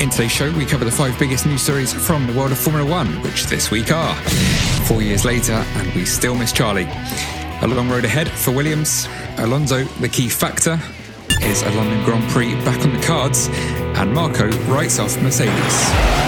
In today's show, we cover the five biggest news stories from the world of Formula One, which this week are four years later, and we still miss Charlie. A long road ahead for Williams. Alonso, the key factor. Is a London Grand Prix back on the cards? And Marko writes off Mercedes.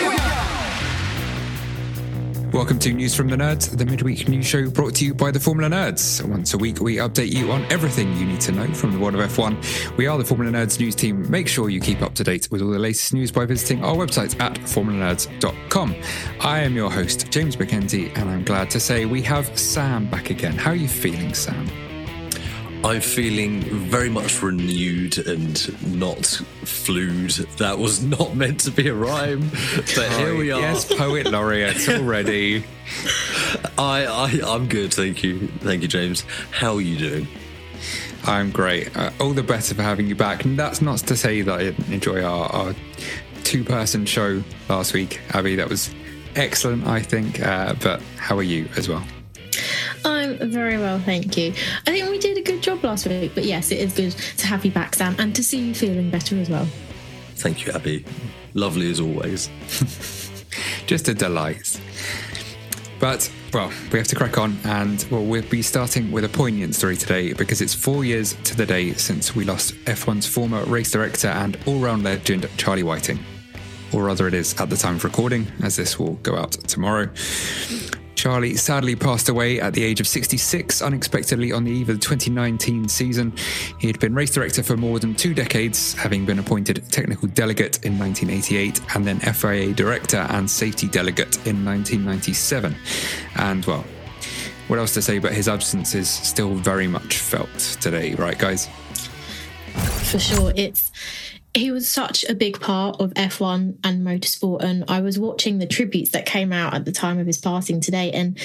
Welcome to News from the Nerds, the midweek news show brought to you by the Formula Nerds. Once a week, we update you on everything you need to know from the world of F1. We are the Formula Nerds news team. Make sure you keep up to date with all the latest news by visiting our website at formulanerds.com. I am your host, James McKenzie, and I'm glad to say we have Sam back again. How are you feeling, Sam? I'm feeling very much renewed and not flued. That was not meant to be a rhyme, but here we are. Yes, poet laureate already. I, I, I'm good, thank you, thank you, James. How are you doing? I'm great. Uh, all the better for having you back. And that's not to say that I didn't enjoy our, our two person show last week, Abby. That was excellent, I think. Uh, but how are you as well? I'm very well, thank you. I think we did a good job last week, but yes, it is good to have you back, Sam, and to see you feeling better as well. Thank you, Abby. Lovely as always. Just a delight. But, well, we have to crack on, and well, we'll be starting with a poignant story today because it's four years to the day since we lost F1's former race director and all round legend, Charlie Whiting. Or rather, it is at the time of recording, as this will go out tomorrow. Charlie sadly passed away at the age of 66 unexpectedly on the eve of the 2019 season. He had been race director for more than two decades, having been appointed technical delegate in 1988 and then FIA director and safety delegate in 1997. And well, what else to say but his absence is still very much felt today, right, guys? For sure, it's he was such a big part of F1 and motorsport. And I was watching the tributes that came out at the time of his passing today. And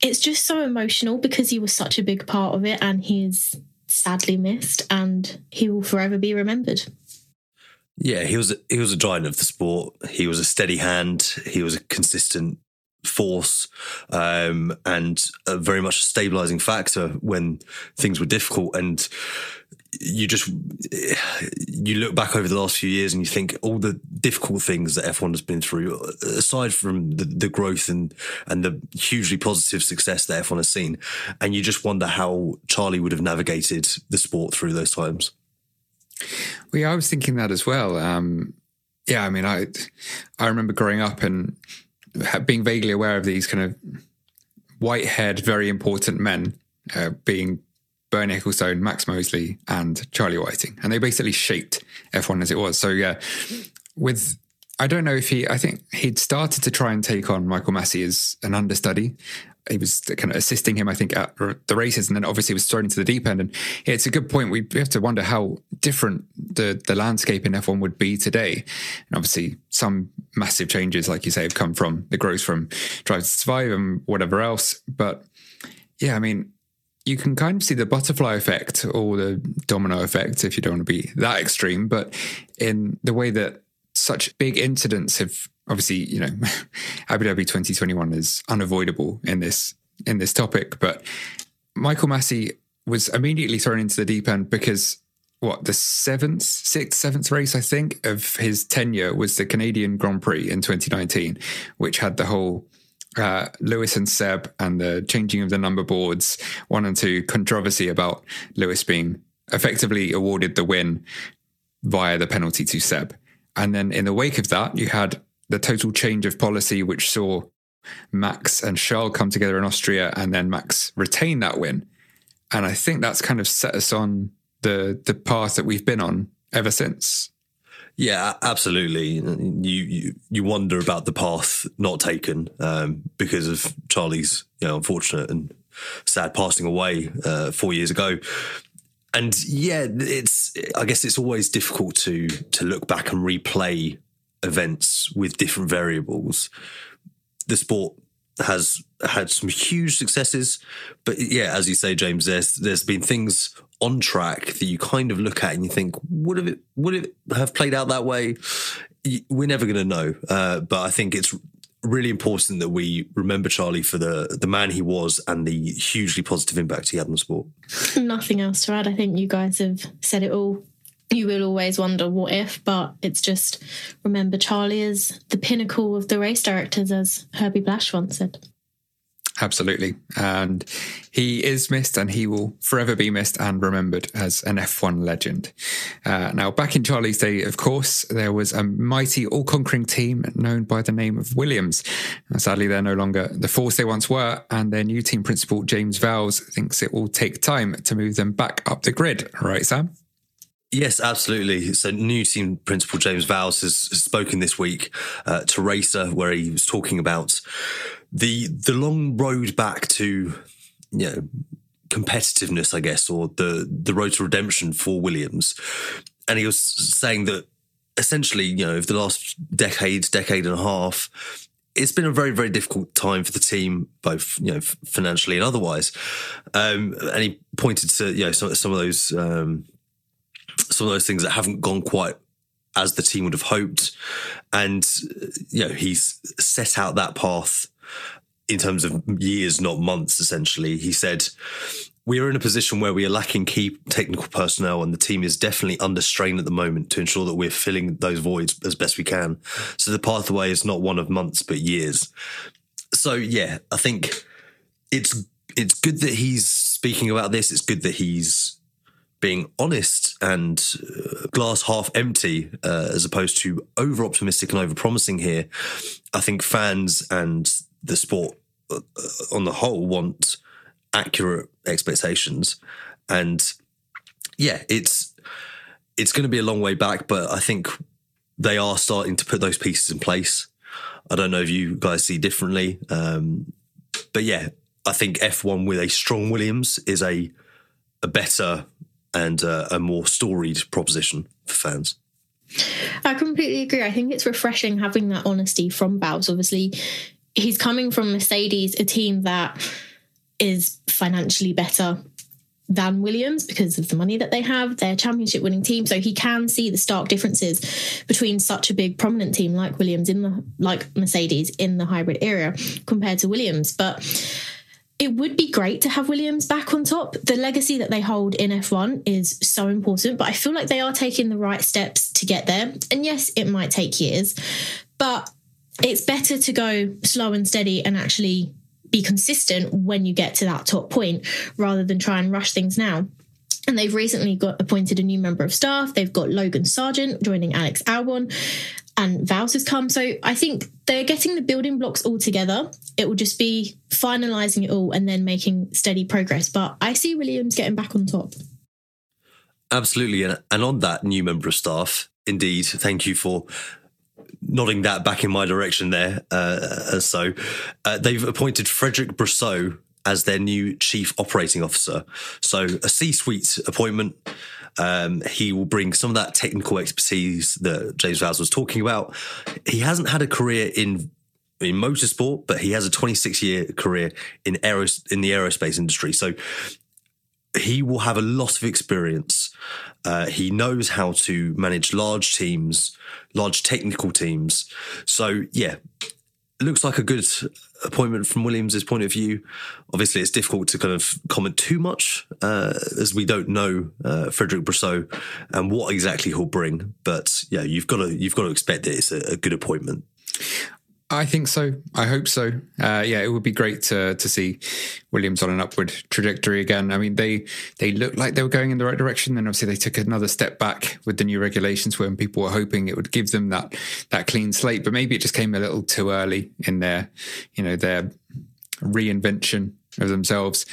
it's just so emotional because he was such a big part of it and he's sadly missed and he will forever be remembered. Yeah, he was he was a giant of the sport. He was a steady hand. He was a consistent force um, and a very much a stabilizing factor when things were difficult. And you just you look back over the last few years and you think all the difficult things that F1 has been through, aside from the, the growth and and the hugely positive success that F1 has seen, and you just wonder how Charlie would have navigated the sport through those times. Well, yeah, I was thinking that as well. Um, yeah, I mean, I I remember growing up and being vaguely aware of these kind of white-haired, very important men uh, being Bernie Ecclestone, Max Mosley, and Charlie Whiting, and they basically shaped F1 as it was. So yeah, with I don't know if he, I think he'd started to try and take on Michael Masi as an understudy. He was kind of assisting him, I think, at the races, and then obviously was thrown into the deep end. And it's a good point. We have to wonder how different the the landscape in F1 would be today. And obviously, some massive changes, like you say, have come from the growth from Drive to Survive and whatever else. But yeah, I mean, you can kind of see the butterfly effect or the domino effect if you don't want to be that extreme, but in the way that such big incidents have obviously, you know, Abu Dhabi 2021 is unavoidable in this in this topic, but Michael Masi was immediately thrown into the deep end because what the seventh, sixth, seventh race I think of his tenure was the Canadian Grand Prix in 2019, which had the whole uh, Lewis and Seb and the changing of the number boards, one and two, controversy about Lewis being effectively awarded the win via the penalty to Seb. And then in the wake of that, you had the total change of policy, which saw Max and Charles come together in Austria, and then Max retain that win. And I think that's kind of set us on the the path that we've been on ever since. Yeah, absolutely. You you, you wonder about the path not taken um, because of Charlie's you know unfortunate and sad passing away uh, four years ago. And yeah, it's I guess it's always difficult to to look back and replay events with different variables. The sport has had some huge successes, but yeah, as you say, James, there's there's been things on track that you kind of look at and you think, would have it would it have played out that way? We're never going to know, uh, but I think it's really important that we remember Charlie for the the man he was and the hugely positive impact he had on the sport. Nothing else to add. I think you guys have said it all. You will always wonder what if, but it's just remember Charlie is the pinnacle of the race directors, as Herbie Blash once said. Absolutely. And he is missed and he will forever be missed and remembered as an F1 legend. Uh, now, back in Charlie's day, of course, there was a mighty, all conquering team known by the name of Williams. Sadly, they're no longer the force they once were, and their new team principal, James Vowles, thinks it will take time to move them back up the grid. Right, Sam? Yes, absolutely. So, new team principal James Vowles has, has spoken this week uh, to Racer, where he was talking about the the long road back to you know competitiveness, I guess, or the the road to redemption for Williams. And he was saying that essentially, you know, over the last decade, decade and a half, it's been a very, very difficult time for the team, both you know financially and otherwise. Um, and he pointed to you know some, some of those um, some of those things that haven't gone quite as the team would have hoped, and you know he's set out that path in terms of years, not months, essentially. He said, we are in a position where we are lacking key technical personnel, and the team is definitely under strain at the moment to ensure that we're filling those voids as best we can. So the pathway is not one of months, but years. So yeah, I think it's it's good that he's speaking about this. It's good that he's being honest and uh, glass half empty uh, as opposed to over optimistic and over promising here. I think fans and the sport uh, on the whole want accurate expectations and yeah it's it's going to be a long way back but i think they are starting to put those pieces in place i don't know if you guys see differently um, but yeah i think f1 with a strong williams is a a better and uh, a more storied proposition for fans I completely agree. I think it's refreshing having that honesty from Vowles. Obviously, he's coming from Mercedes, a team that is financially better than Williams because of the money that they have. They're championship winning team. So he can see the stark differences between such a big prominent team like Williams in the like Mercedes in the hybrid era compared to Williams. But it would be great to have Williams back on top. The legacy that they hold in F1 is so important, but I feel like they are taking the right steps to get there. And yes, it might take years, but it's better to go slow and steady and actually be consistent when you get to that top point rather than try and rush things now. And they've recently got appointed a new member of staff. They've got Logan Sargent joining Alex Albon, and Vowles has come. So I think they're getting the building blocks all together. It will just be finalising it all and then making steady progress. But I see Williams getting back on top. Absolutely. And on that new member of staff, indeed, thank you for nodding that back in my direction there. Uh, so uh, they've appointed Frederick Brousseau as their new chief operating officer. So a C-suite appointment. Um, he will bring some of that technical expertise that James Vowles was talking about. He hasn't had a career in in motorsport, but he has a 26 year career in aeros in the aerospace industry. So he will have a lot of experience. Uh, he knows how to manage large teams, large technical teams. So yeah, looks like a good appointment from Williams's point of view. Obviously, it's difficult to kind of comment too much uh, as we don't know uh, Frederic Brousseau and what exactly he'll bring. But yeah, you've got to you've got to expect that it's a, a good appointment. I think so. I hope so. Uh, yeah, it would be great to to see Williams on an upward trajectory again. I mean, they they looked like they were going in the right direction. Then obviously they took another step back with the new regulations, when people were hoping it would give them that that clean slate. But maybe it just came a little too early in their you know their reinvention of themselves.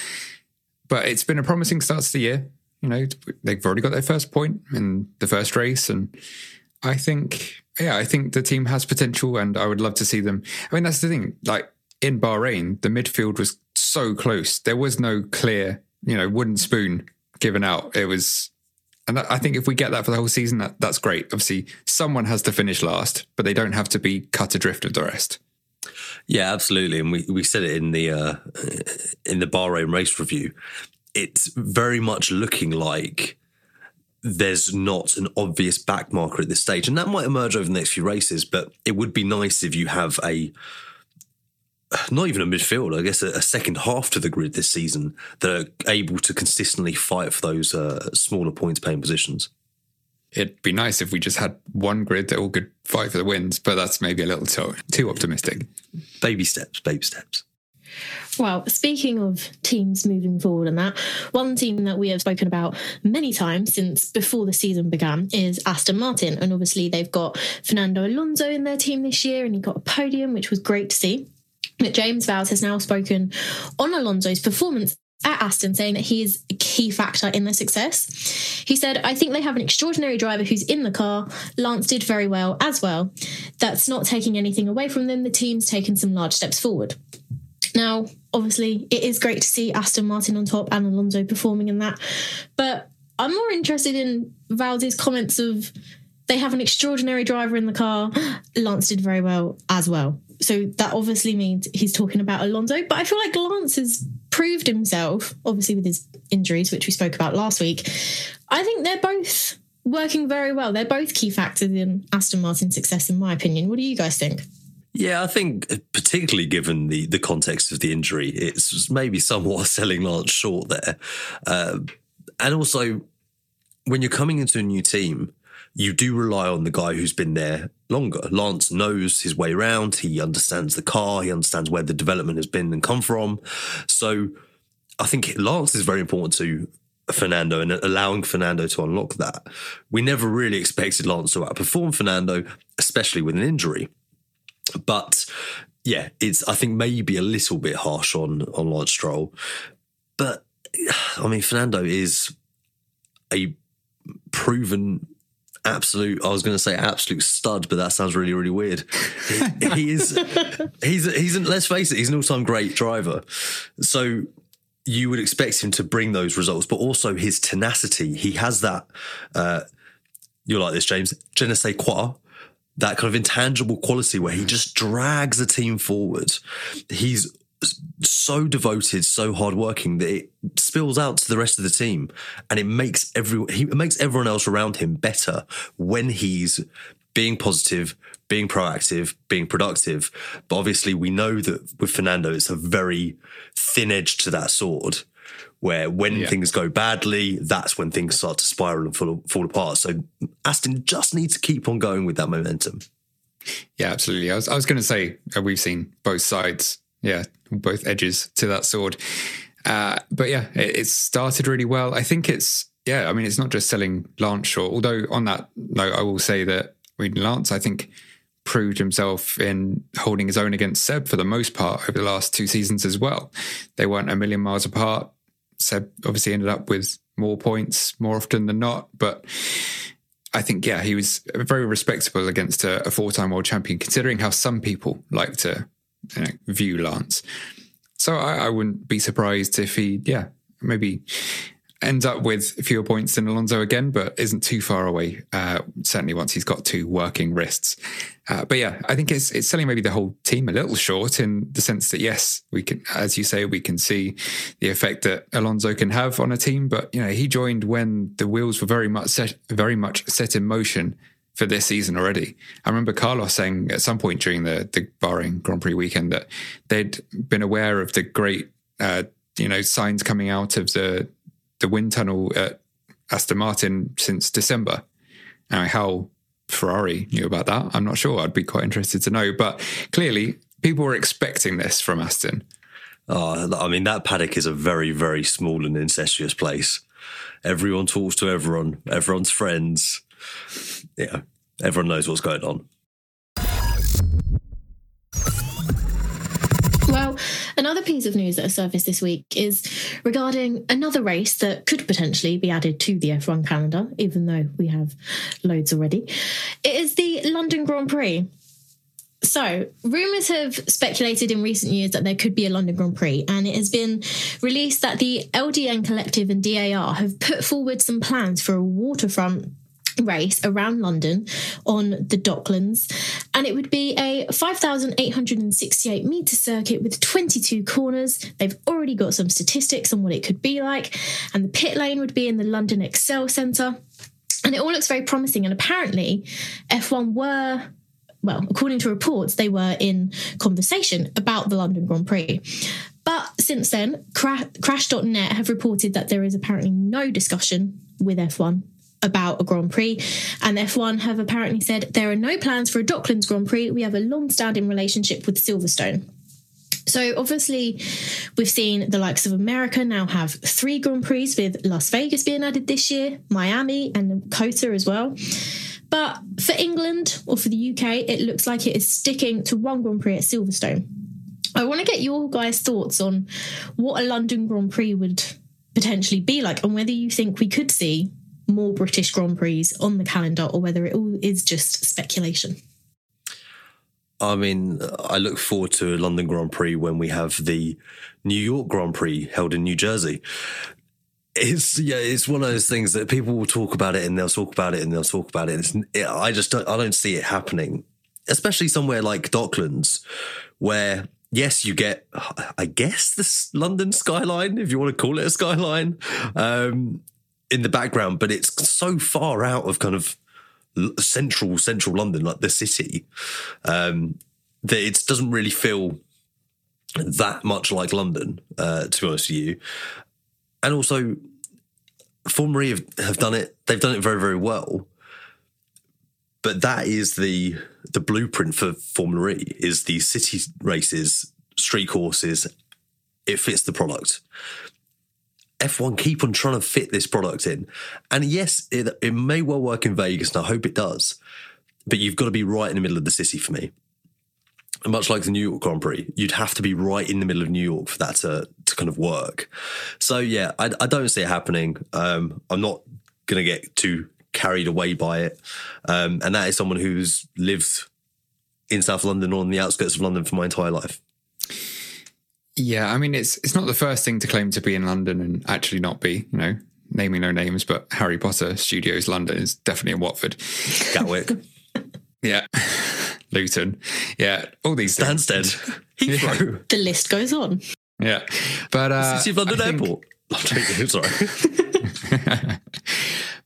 But it's been a promising start to the year. You know, they've already got their first point in the first race, and I think yeah, I think the team has potential, and I would love to see them. I mean, that's the thing. Like in Bahrain, the midfield was so close. There was no clear, you know, wooden spoon given out. It was, and I think if we get that for the whole season, that that's great. Obviously, someone has to finish last, but they don't have to be cut adrift of the rest. Yeah, absolutely. And we, we said it in the uh, in the Bahrain race review. It's very much looking like there's not an obvious back marker at this stage. And that might emerge over the next few races, but it would be nice if you have a not even a midfield, I guess a, a second half to the grid this season that are able to consistently fight for those uh, smaller points paying positions. It'd be nice if we just had one grid that all could fight for the wins, but that's maybe a little too, too optimistic. Baby steps, baby steps. Well, speaking of teams moving forward and that, one team that we have spoken about many times since before the season began is Aston Martin. And obviously, they've got Fernando Alonso in their team this year, and he got a podium, which was great to see. But James Vowles has now spoken on Alonso's performance at Aston, saying that he is a key factor in their success. He said, I think they have an extraordinary driver who's in the car. Lance did very well as well. That's not taking anything away from them. The team's taken some large steps forward. Now, obviously, it is great to see Aston Martin on top and Alonso performing in that. But I'm more interested in Vowles's comments of they have an extraordinary driver in the car. Lance did very well as well. So that obviously means he's talking about Alonso. But I feel like Lance has proved himself, obviously with his injuries, which we spoke about last week. I think they're both working very well. They're both key factors in Aston Martin's success, in my opinion. What do you guys think? Yeah, I think particularly given the the context of the injury, it's maybe somewhat selling Lance short there, uh, and also when you're coming into a new team, you do rely on the guy who's been there longer. Lance knows his way around. He understands the car. He understands where the development has been and come from. So I think Lance is very important to Fernando and allowing Fernando to unlock that. We never really expected Lance to outperform Fernando, especially with an injury. But yeah, it's I think maybe a little bit harsh on on Lance Stroll, but I mean Fernando is a proven absolute I was going to say absolute stud but that sounds really really weird. He, he is he's he's an, let's face it he's an all-time great driver. So you would expect him to bring those results but also his tenacity. He has that uh you're like this James je ne sais quoi that kind of intangible quality where he just drags the team forward. He's so devoted, so hardworking that it spills out to the rest of the team, and it makes every he makes everyone else around him better when he's being positive, being proactive, being productive. But obviously, we know that with Fernando, it's a very thin edge to that sword where when yeah. things go badly, that's when things start to spiral and fall, fall apart. So Aston just needs to keep on going with that momentum. Yeah, absolutely. I was, I was going to say uh, we've seen both sides, yeah, both edges to that sword. Uh, but yeah, it, it, started really well. I think it's, yeah, I mean, it's not just selling Lance short. Although on that note, I will say that I mean, Lance, I think, proved himself in holding his own against Seb for the most part over the last two seasons as well. They weren't a million miles apart. Seb obviously ended up with more points more often than not, but I think yeah, he was very respectable against a, a four-time world champion, considering how some people like to you know, view Lance. So I, I, wouldn't be surprised if he, yeah, maybe ends up with fewer points than Alonso again, but isn't too far away. Uh, certainly once he's got two working wrists. Uh, but yeah, I think it's it's selling maybe the whole team a little short in the sense that yes, we can, as you say, we can see the effect that Alonso can have on a team. But you know, he joined when the wheels were very much set, very much set in motion for this season already. I remember Carlos saying at some point during the the Bahrain Grand Prix weekend that they'd been aware of the great. Uh, you know, signs coming out of the the wind tunnel at Aston Martin since December. Now, how Ferrari knew about that. I'm not sure. I'd be quite interested to know. But clearly, people were expecting this from Aston. Oh, I mean, that paddock is a very, very small and incestuous place. Everyone talks to everyone, everyone's friends. Yeah, everyone knows what's going on. Piece of news that has surfaced this week is regarding another race that could potentially be added to the F1 calendar, even though we have loads already. It is the London Grand Prix. So, rumours have speculated in recent years that there could be a London Grand Prix, and it has been released that the LDN Collective and DAR have put forward some plans for a waterfront race around London on the Docklands, and it would be a 5,868 metre circuit with 22 corners. They've already got some statistics on what it could be like, and the pit lane would be in the London Excel Centre. And it all looks very promising. And apparently, F1 were well, according to reports, they were in conversation about the London Grand Prix. But since then, Cra- Crash.net have reported that there is apparently no discussion with F1 about a Grand Prix. And F1 have apparently said there are no plans for a Docklands Grand Prix. We have a long standing relationship with Silverstone. So obviously, we've seen the likes of America now have three Grand Prix with Las Vegas being added this year, Miami and COTA as well. But for England or for the UK, it looks like it is sticking to one Grand Prix at Silverstone. I want to get your guys' thoughts on what a London Grand Prix would potentially be like and whether you think we could see more British Grand Prix on the calendar or whether it all is just speculation. I mean, I look forward to a London Grand Prix when we have the New York Grand Prix held in New Jersey. It's yeah, it's one of those things that people will talk about it and they'll talk about it and they'll talk about it. And it, I just don't, I don't see it happening, especially somewhere like Docklands, where yes, you get, I guess, this London skyline, if you want to call it a skyline, um, in the background, but it's so far out of kind of central central London, like the city, um, that it doesn't really feel that much like London. Uh, to be honest with you, and also Formula E have, have done it. They've done it very very well. But that is the the blueprint for Formula E is the city races, street courses. It fits the product. F1 keep on trying to fit this product in. And yes, it, it may well work in Vegas, and I hope it does. But you've got to be right in the middle of the city for me. And much like the New York Grand Prix, you'd have to be right in the middle of New York for that to, to kind of work. So, yeah, I, I don't see it happening. Um, I'm not going to get too carried away by it. Um, and that is someone who's lived in South London or on the outskirts of London for my entire life. Yeah, I mean it's it's not the first thing to claim to be in London and actually not be. You know, naming no names, but Harry Potter Studios London is definitely in Watford. Gatwick. yeah. Luton. Yeah. All these Stansted. Heathrow. Yeah. The list goes on. Yeah. But uh City of London I think- Airport. I'm joking, sorry.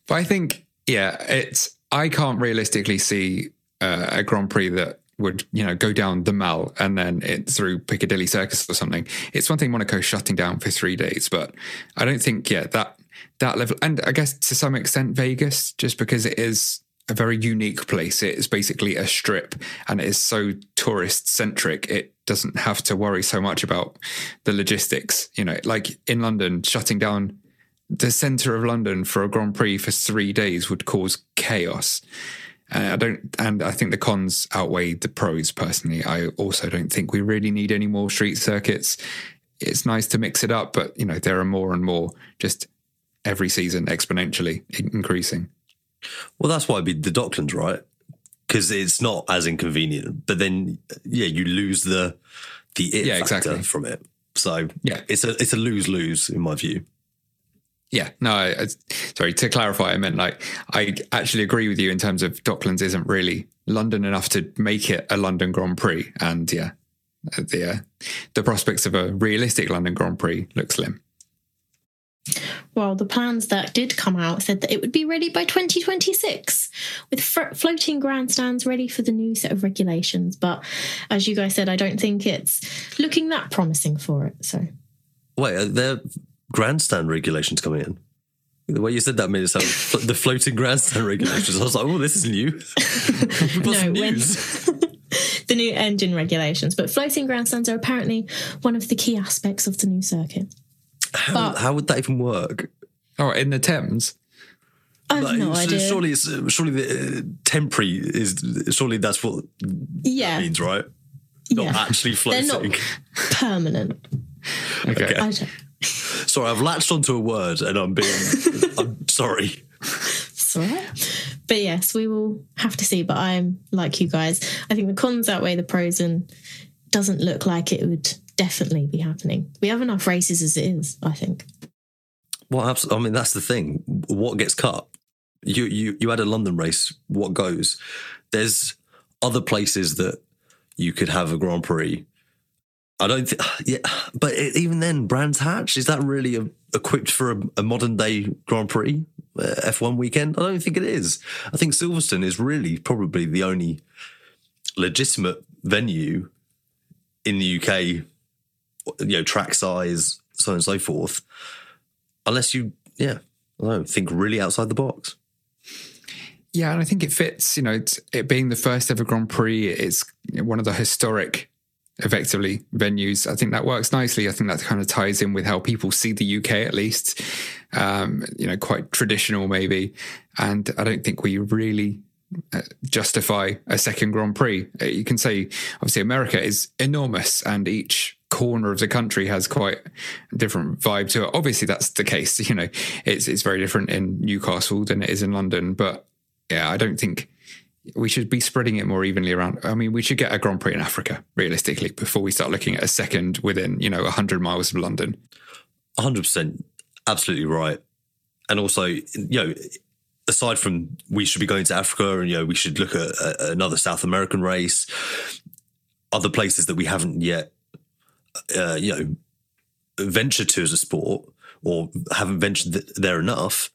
but I think, yeah, it's. I can't realistically see uh, a Grand Prix that would, you know, go down the Mall and then it through Piccadilly Circus or something. It's one thing Monaco shutting down for three days, but I don't think, yeah, that that level, and I guess to some extent Vegas, just because it is a very unique place. It is basically a strip, and it is so tourist centric. It doesn't have to worry so much about the logistics. You know, like in London, shutting down the center of London for a Grand Prix for three days would cause chaos. And I don't, and I think the cons outweigh the pros. Personally, I also don't think we really need any more street circuits. It's nice to mix it up, but you know there are more and more just every season exponentially increasing. Well, that's why it'd be the Docklands, right? Because it's not as inconvenient. But then, yeah, you lose the the it Yeah, factor exactly. from it. So Yeah. it's a it's a lose lose in my view. Yeah, no, I, I- sorry to clarify. I meant like I actually agree with you in terms of Docklands isn't really London enough to make it a London Grand Prix, and yeah, the uh, the prospects of a realistic London Grand Prix look slim. Well, the plans that did come out said that it would be ready by 2026 with fr- floating grandstands ready for the new set of regulations. But as you guys said, I don't think it's looking that promising for it. So, Wait, are there grandstand regulations coming in? The way you said that made it sound fl- the floating grandstand regulations. I was like, oh, this is new. We've got No, some when- news. the new engine regulations. But floating grandstands are apparently one of the key aspects of the new circuit. How, But- how would that even work? Oh, in the Thames. I have Like, no so idea. Surely, it's, surely the uh, temporary is. Surely that's what yeah, it means, right? Not yeah. actually They're floating. not permanent. Okay. I don't, Sorry, I've latched onto a word, and I'm being. I'm sorry. it's all right. But yes, we will have to see. But I'm like you guys. I think the cons outweigh the pros, and doesn't look like it would definitely be happening. We have enough races as it is. I think. Well, abs- I mean, that's the thing. What gets cut? You you you had a London race. What goes? There's other places that you could have a Grand Prix. I don't think. Yeah, but it, even then, Brands Hatch is that really a, equipped for a, a modern day Grand Prix uh, F1 weekend? I don't think it is. I think Silverstone is really probably the only legitimate venue in the UK. You know, track size, so on and so forth unless you, yeah, I don't think really outside the box. Yeah, and I think it fits. You know, it being the first ever Grand Prix, it's one of the historic, effectively venues. I think that works nicely. I think that kind of ties in with how people see the UK, at least. Um, you know, quite traditional maybe, and I don't think we really uh, justify a second Grand Prix. Uh, You can say, obviously, America is enormous, and each corner of the country has quite a different vibe to it. Obviously, that's the case. You know, it's it's very different in Newcastle than it is in London, but yeah, I don't think we should be spreading it more evenly around. I mean, we should get a Grand Prix in Africa realistically before we start looking at a second within you know hundred miles of London. 100% absolutely right. And also, you know, aside from we should be going to Africa and, you know, we should look at another South American race, other places that we haven't yet, uh, you know, ventured to as a sport or haven't ventured th- there enough.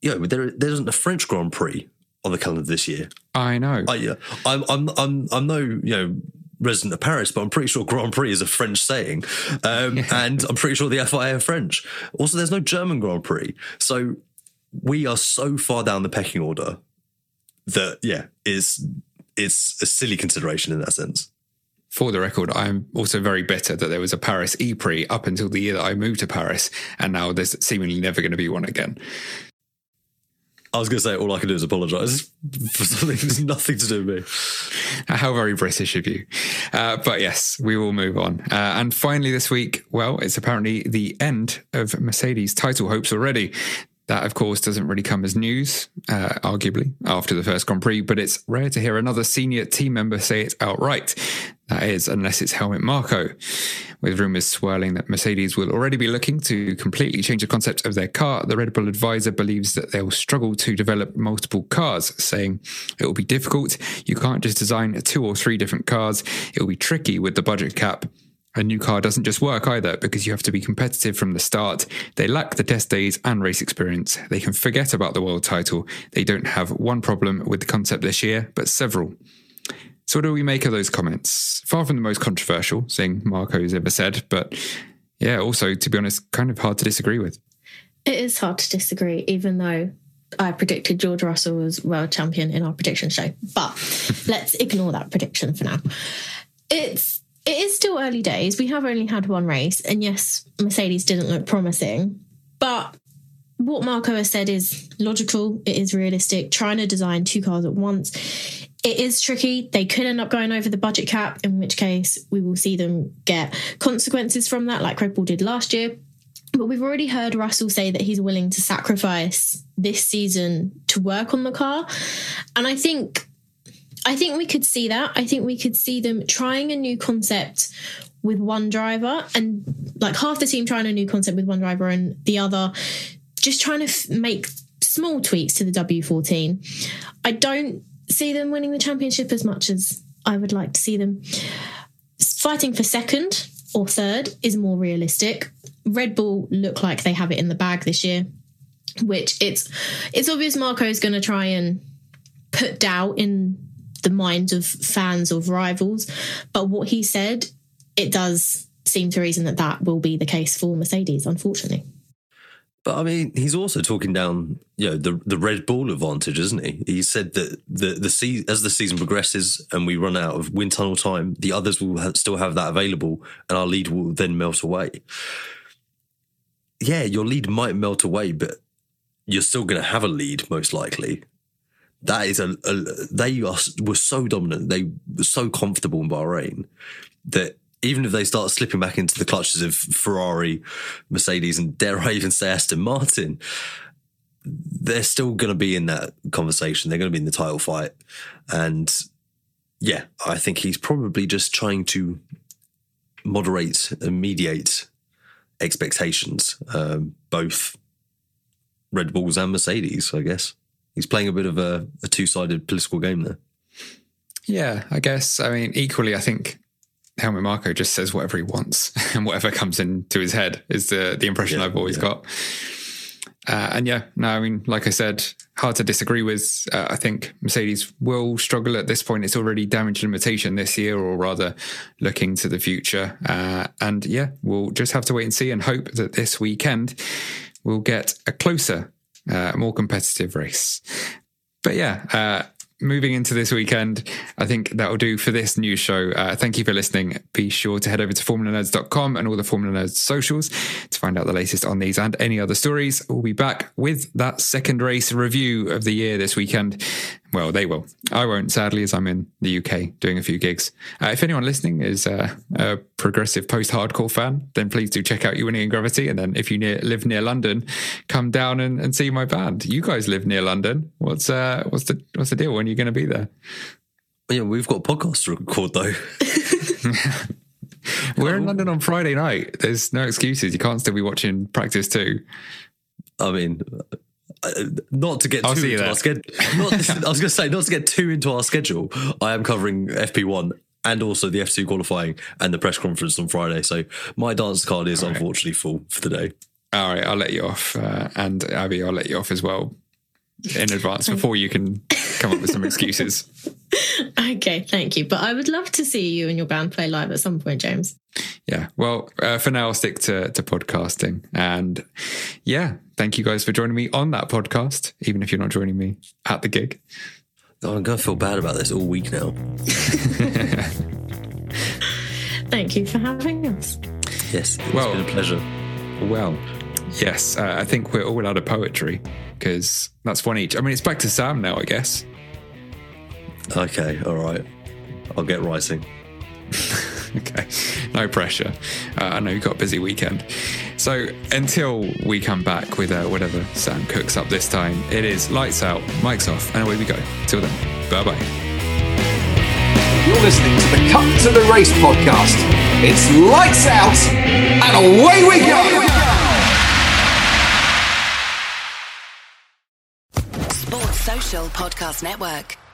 You know, there, there isn't a French Grand Prix on the calendar this year. I know. I, yeah, I'm, I'm, I'm, I'm no, you know, resident of Paris, but I'm pretty sure Grand Prix is a French saying, um, and I'm pretty sure the FIA are French. Also, there's no German Grand Prix, so we are so far down the pecking order that yeah, is it's a silly consideration in that sense. For the record, I'm also very bitter that there was a Paris E Prix up until the year that I moved to Paris, and now there's seemingly never going to be one again. I was going to say all I can do is apologise for something that's nothing to do with me. How very British of you. Uh, but yes, we will move on. Uh, and finally, this week, well, it's apparently the end of Mercedes' title hopes already. That, of course, doesn't really come as news, uh, arguably, after the first Grand Prix, but it's rare to hear another senior team member say it outright. That is, unless it's Helmut Marko, with rumours swirling that Mercedes will already be looking to completely change the concept of their car. The Red Bull advisor believes that they'll struggle to develop multiple cars, saying it will be difficult. You can't just design two or three different cars. It will be tricky with the budget cap. A new car doesn't just work either because you have to be competitive from the start. They lack the test days and race experience. They can forget about the world title. They don't have one problem with the concept this year, but several. So, what do we make of those comments? Far from the most controversial thing Marko's ever said, but yeah, also, to be honest, kind of hard to disagree with. It is hard to disagree, even though I predicted George Russell was world champion in our prediction show. But let's ignore that prediction for now. It's it is still early days. We have only had one race, and yes, Mercedes didn't look promising, but what Marko has said is logical. It is realistic. Trying to design two cars at once, it is tricky. They could end up going over the budget cap, in which case we will see them get consequences from that, like Red Bull did last year. But we've already heard Russell say that he's willing to sacrifice this season to work on the car. And I think I think we could see that. I think we could see them trying a new concept with one driver and like half the team trying a new concept with one driver and the other just trying to f- make small tweaks to the W14. I don't see them winning the championship as much as I would like to see them. Fighting for second or third is more realistic. Red Bull look like they have it in the bag this year, which it's it's obvious Marko is going to try and put doubt in the minds of fans of rivals. But what he said, it does seem to reason that that will be the case for Mercedes, unfortunately. But I mean, he's also talking down, you know, the the Red Bull advantage, isn't he? He said that the the as the season progresses and we run out of wind tunnel time, the others will have, still have that available, and our lead will then melt away. Yeah, your lead might melt away, but you're still going to have a lead most likely. That is a, a they are, were so dominant, they were so comfortable in Bahrain that even if they start slipping back into the clutches of Ferrari, Mercedes, and dare I even say Aston Martin, they're still going to be in that conversation. They're going to be in the title fight. And yeah, I think he's probably just trying to moderate and mediate expectations, um, both Red Bulls and Mercedes, I guess. He's playing a bit of a, a two sided political game there. Yeah, I guess. I mean, equally, I think Helmut Marko just says whatever he wants and whatever comes into his head is the the impression Yeah, I've always yeah. got. Uh, and yeah, no, I mean, like I said, hard to disagree with. Uh, I think Mercedes will struggle at this point. It's already damage limitation this year, or rather, looking to the future. Uh, and yeah, we'll just have to wait and see and hope that this weekend we'll get a closer, uh, more competitive race. But yeah, uh, moving into this weekend, I think that'll do for this new show. Uh, thank you for listening. Be sure to head over to formulanerds.com and all the Formula Nerds socials to find out the latest on these and any other stories. We'll be back with that second race review of the year this weekend. Well, they will. I won't, sadly, as I'm in the UK doing a few gigs. Uh, if anyone listening is uh, a progressive post-hardcore fan, then please do check out Ewing and Gravity. And then if you near, live near London, come down and, and see my band. You guys live near London. What's uh, what's the what's the deal? When are you going to be there? Yeah, we've got a podcast to record though. We're in London on Friday night. There's no excuses. You can't still be watching practice too. I mean, uh, not to get I'll too into there. our schedule. I was going to say, not to get too into our schedule. I am covering FP1 and also the F2 qualifying and the press conference on Friday. So my dance card is unfortunately full for the day. All right, I'll let you off, uh, and Abby, I'll let you off as well in advance before you can come up with some excuses. Okay, thank you. But I would love to see you and your band play live at some point, James. Yeah. Well, uh, for now, I'll stick to, to podcasting. And yeah, thank you guys for joining me on that podcast, even if you're not joining me at the gig. Oh, I'm going to feel bad about this all week now. Thank you for having us. Yes, it's Well- been a pleasure. Well, yes, uh, I think we're all out of poetry because that's one each. I mean, it's back to Sam now, I guess. Okay, all right. I'll get writing. okay, no pressure. Uh, I know you've got a busy weekend. So until we come back with uh, whatever Sam cooks up this time, it is lights out, mics off, and away we go. Till then, bye bye. You're listening to the Cut to the Race podcast. It's lights out and away we go. Podcast Network.